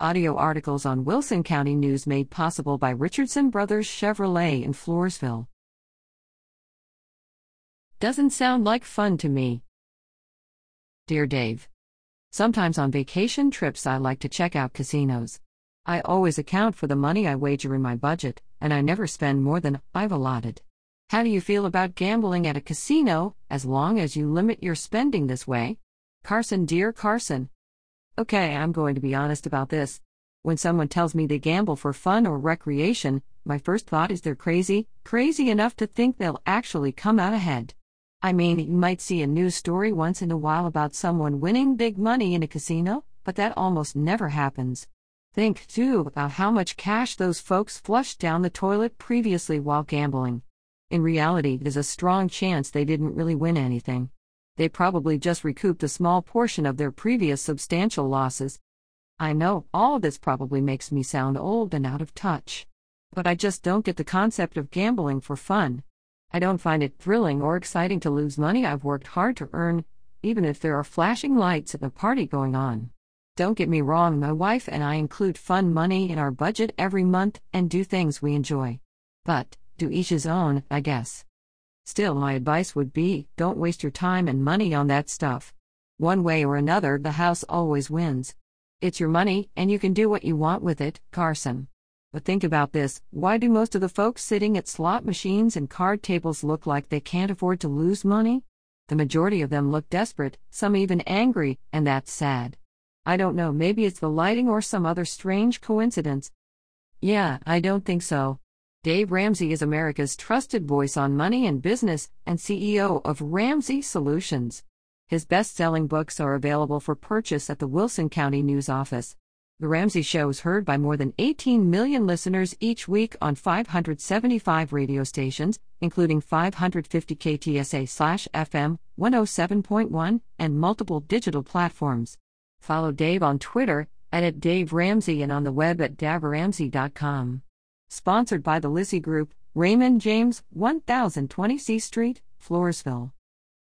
Audio articles on Wilson County News made possible by Richardson Brothers Chevrolet in Floresville. Doesn't sound like fun to me. Dear Dave, Sometimes on vacation trips, I like to check out casinos. I always account for the money I wager in my budget, and I never spend more than I've allotted. How do you feel about gambling at a casino, as long as you limit your spending this way? Carson, dear Carson. Okay, I'm going to be honest about this. When someone tells me they gamble for fun or recreation, my first thought is they're crazy, crazy enough to think they'll actually come out ahead. I mean, you might see a news story once in a while about someone winning big money in a casino, but that almost never happens. Think, too, about how much cash those folks flushed down the toilet previously while gambling. In reality, there's a strong chance they didn't really win anything. They probably just recouped a small portion of their previous substantial losses. I know, all this probably makes me sound old and out of touch. But I just don't get the concept of gambling for fun. I don't find it thrilling or exciting to lose money I've worked hard to earn, even if there are flashing lights and a party going on. Don't get me wrong, my wife and I include fun money in our budget every month and do things we enjoy. But, do each his own, I guess. Still, my advice would be don't waste your time and money on that stuff. One way or another, the house always wins. It's your money, and you can do what you want with it, Carson. But think about this why do most of the folks sitting at slot machines and card tables look like they can't afford to lose money? The majority of them look desperate, some even angry, and that's sad. I don't know, maybe it's the lighting or some other strange coincidence. Yeah, I don't think so. Dave Ramsey is America's trusted voice on money and business and CEO of Ramsey Solutions. His best selling books are available for purchase at the Wilson County News Office. The Ramsey Show is heard by more than 18 million listeners each week on 575 radio stations, including 550 KTSA FM 107.1 and multiple digital platforms. Follow Dave on Twitter at, Dave Ramsey and on the web at daveramsey.com. Sponsored by the Lizzie Group, Raymond James, 1020 C Street, Floresville.